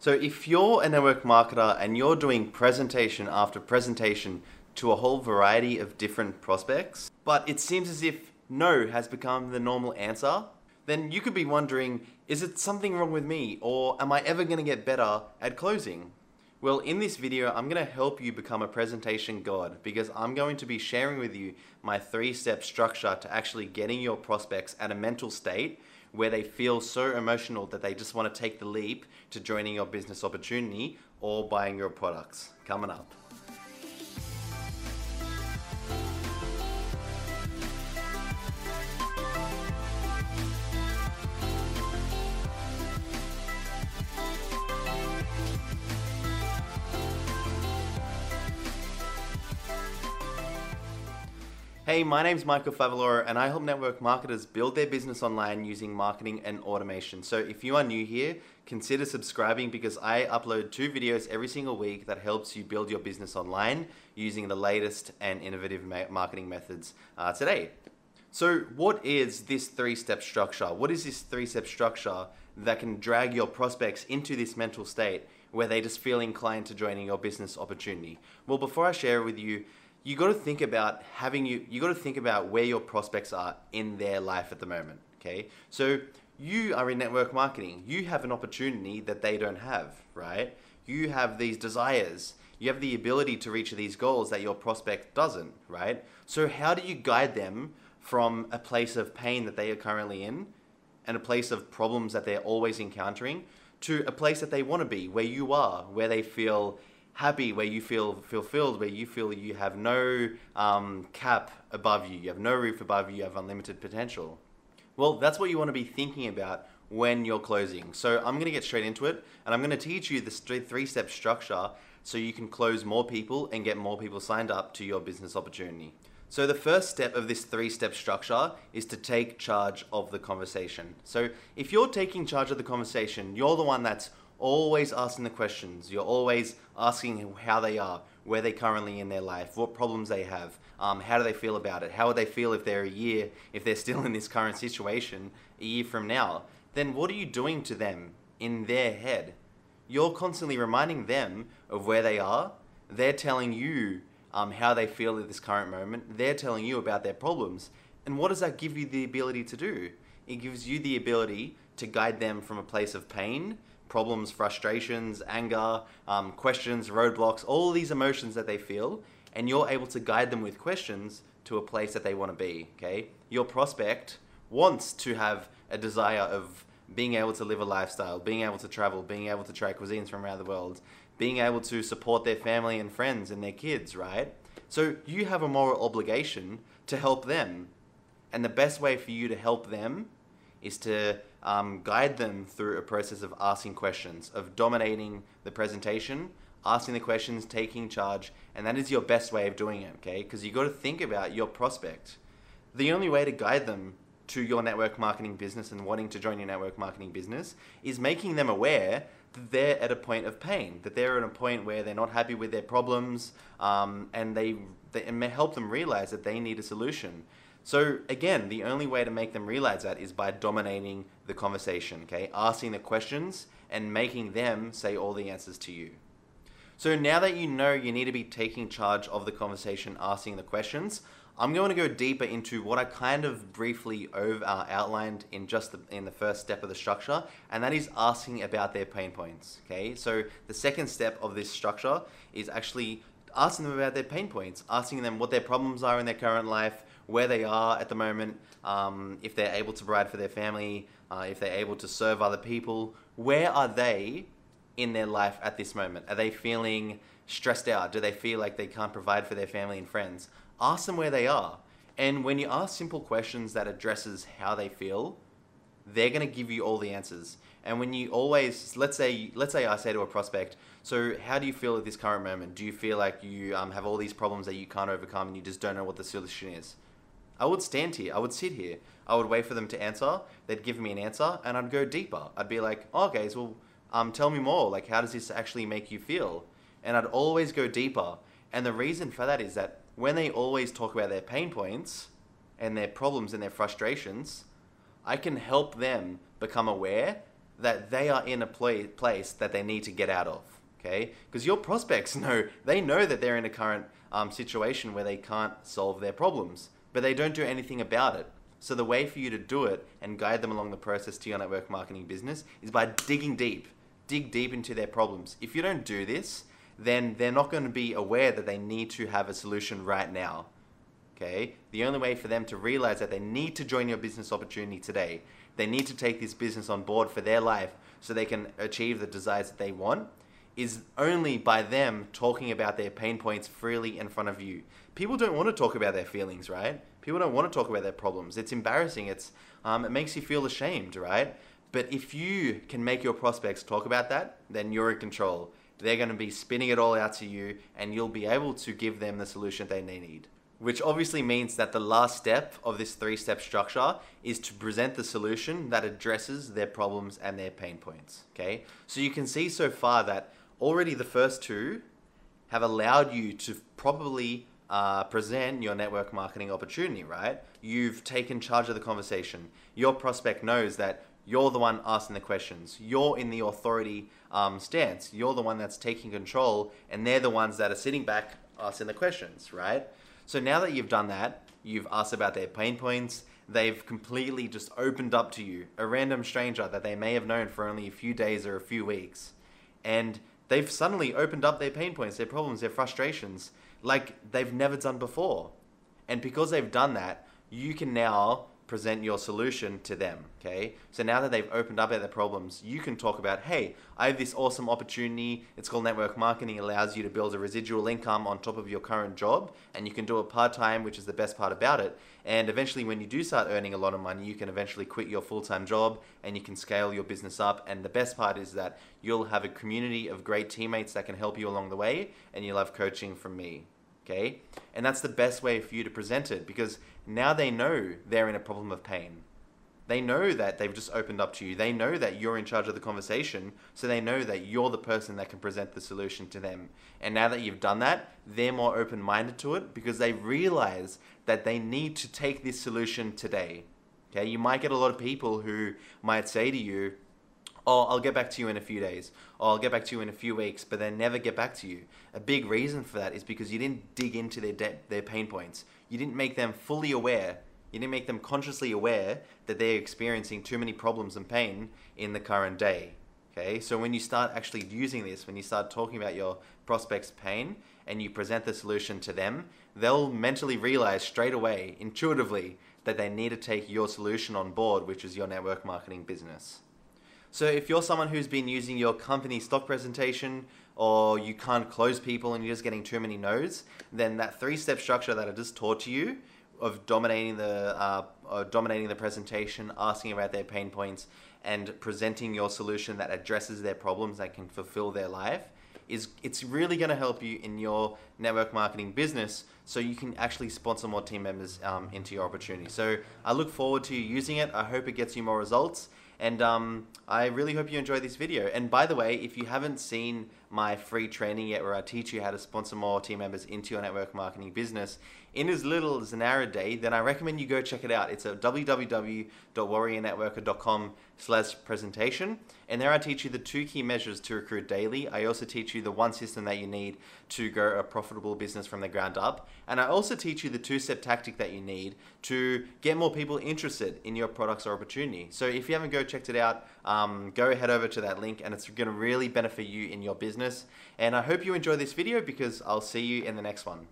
So if you're a network marketer and you're doing presentation after presentation to a whole variety of different prospects, but it seems as if no has become the normal answer, then you could be wondering, is it something wrong with me or am I ever going to get better at closing? Well, in this video, I'm going to help you become a presentation god because I'm going to be sharing with you my three-step structure to actually getting your prospects at a mental state where they feel so emotional that they just want to take the leap to joining your business opportunity or buying your products. Coming up. Hey, my name's Michael Favalora and I help network marketers build their business online using marketing and automation. So if you are new here, consider subscribing because I upload two videos every single week that helps you build your business online using the latest and innovative marketing methods uh, today. So what is this three-step structure? What is this three-step structure that can drag your prospects into this mental state where they just feel inclined to joining your business opportunity? Well, before I share with you you got to think about having you you got to think about where your prospects are in their life at the moment okay? So you are in network marketing. You have an opportunity that they don't have right? You have these desires. You have the ability to reach these goals that your prospect doesn't right? So how do you guide them from a place of pain that they are currently in and a place of problems that they're always encountering to a place that they want to be where you are where they feel happy, where you feel fulfilled, where you feel you have no um, cap above you, you have no roof above you, you have unlimited potential. Well, that's what you want to be thinking about when you're closing. So I'm going to get straight into it, and I'm going to teach you this three-step structure so you can close more people and get more people signed up to your business opportunity. So the first step of this three-step structure is to take charge of the conversation. So if you're taking charge of the conversation, you're the one that's always asking the questions. You're always asking how they are, where they're currently in their life, what problems they have, um, how do they feel about it, how would they feel if they're a year, if they're still in this current situation a year from now. Then what are you doing to them in their head? You're constantly reminding them of where they are. They're telling you um, how they feel at this current moment. They're telling you about their problems. And what does that give you the ability to do? It gives you the ability to guide them from a place of pain problems, frustrations, anger, um, questions, roadblocks, all these emotions that they feel, and you're able to guide them with questions to a place that they want to be. Okay, your prospect wants to have a desire of being able to live a lifestyle, being able to travel, being able to try cuisines from around the world, being able to support their family and friends and their kids, right? So you have a moral obligation to help them. And the best way for you to help them is to um, guide them through a process of asking questions, of dominating the presentation, asking the questions, taking charge, and that is your best way of doing it, okay? Because you got to think about your prospect. The only way to guide them to your network marketing business and wanting to join your network marketing business is making them aware that they're at a point of pain, that they're at a point where they're not happy with their problems, um, and they, they and help them realize that they need a solution. So again, the only way to make them realize that is by dominating the conversation, okay? Asking the questions and making them say all the answers to you. So now that you know you need to be taking charge of the conversation, asking the questions, I'm going to go deeper into what I kind of briefly over, uh, outlined in just the, in the first step of the structure, and that is asking about their pain points. Okay, so the second step of this structure is actually asking them about their pain points, asking them what their problems are in their current life, where they are at the moment, um, if they're able to provide for their family, uh, if they're able to serve other people. Where are they in their life at this moment? Are they feeling stressed out? Do they feel like they can't provide for their family and friends? Ask them where they are. And when you ask simple questions that addresses how they feel, they're going to give you all the answers. And when you always, let's say, let's say I say to a prospect, so how do you feel at this current moment? Do you feel like you um, have all these problems that you can't overcome and you just don't know what the solution is? I would stand here. I would sit here. I would wait for them to answer. They'd give me an answer, and I'd go deeper. I'd be like, oh, "Okay, so um, tell me more. Like, how does this actually make you feel?" And I'd always go deeper. And the reason for that is that when they always talk about their pain points and their problems and their frustrations, I can help them become aware that they are in a pla- place that they need to get out of. Okay, because your prospects know they know that they're in a current um, situation where they can't solve their problems, but they don't do anything about it. So the way for you to do it and guide them along the process to your network marketing business is by digging deep. Dig deep into their problems. If you don't do this, then they're not going to be aware that they need to have a solution right now. Okay? The only way for them to realize that they need to join your business opportunity today, they need to take this business on board for their life so they can achieve the desires that they want, is only by them talking about their pain points freely in front of you. People don't want to talk about their feelings, right? People don't want to talk about their problems. It's embarrassing. It's um, it makes you feel ashamed, right? But if you can make your prospects talk about that, then you're in control. They're going to be spinning it all out to you, and you'll be able to give them the solution they need which obviously means that the last step of this three step structure is to present the solution that addresses their problems and their pain points. Okay, so you can see so far that already the first two have allowed you to probably uh, present your network marketing opportunity, right? You've taken charge of the conversation. Your prospect knows that you're the one asking the questions. You're in the authority um, stance. You're the one that's taking control, and they're the ones that are sitting back asking the questions, right? So now that you've done that, you've asked about their pain points, they've completely just opened up to you, a random stranger that they may have known for only a few days or a few weeks. And they've suddenly opened up their pain points, their problems, their frustrations, like they've never done before. And because they've done that, you can now present your solution to them. Okay, so now that they've opened up at their problems, you can talk about, hey, I have this awesome opportunity. It's called network marketing. It allows you to build a residual income on top of your current job, and you can do it part time, which is the best part about it. And eventually, when you do start earning a lot of money, you can eventually quit your full time job and you can scale your business up. And the best part is that you'll have a community of great teammates that can help you along the way, and you'll have coaching from me okay? And that's the best way for you to present it because now they know they're in a problem of pain. They know that they've just opened up to you. They know that you're in charge of the conversation, so they know that you're the person that can present the solution to them. And now that you've done that, they're more open minded to it because they realize that they need to take this solution today. Okay, you might get a lot of people who might say to you, oh, I'll get back to you in a few days, or I'll get back to you in a few weeks, but then never get back to you. A big reason for that is because you didn't dig into their de- their pain points. You didn't make them fully aware. You didn't make them consciously aware that they're experiencing too many problems and pain in the current day. Okay, so when you start actually using this, when you start talking about your prospect's pain and you present the solution to them, they'll mentally realize straight away, intuitively, that they need to take your solution on board, which is your network marketing business. So if you're someone who's been using your company stock presentation or you can't close people and you're just getting too many no's, then that three-step structure that I just taught to you of dominating the uh, dominating the presentation, asking about their pain points, and presenting your solution that addresses their problems that can fulfill their life is it's really going to help you in your network marketing business so you can actually sponsor more team members um, into your opportunity. So I look forward to you using it. I hope it gets you more results. And um, I really hope you enjoy this video. And by the way, if you haven't seen my free training yet where I teach you how to sponsor more team members into your network marketing business in as little as an hour a day, then I recommend you go check it out. It's at www.warriornetworker.com slash presentation. And there I teach you the two key measures to recruit daily. I also teach you the one system that you need to grow a profitable business from the ground up. And I also teach you the two-step tactic that you need to get more people interested in your products or opportunity. So if you haven't go checked it out, um, go head over to that link and it's going to really benefit you in your business. And I hope you enjoy this video because I'll see you in the next one.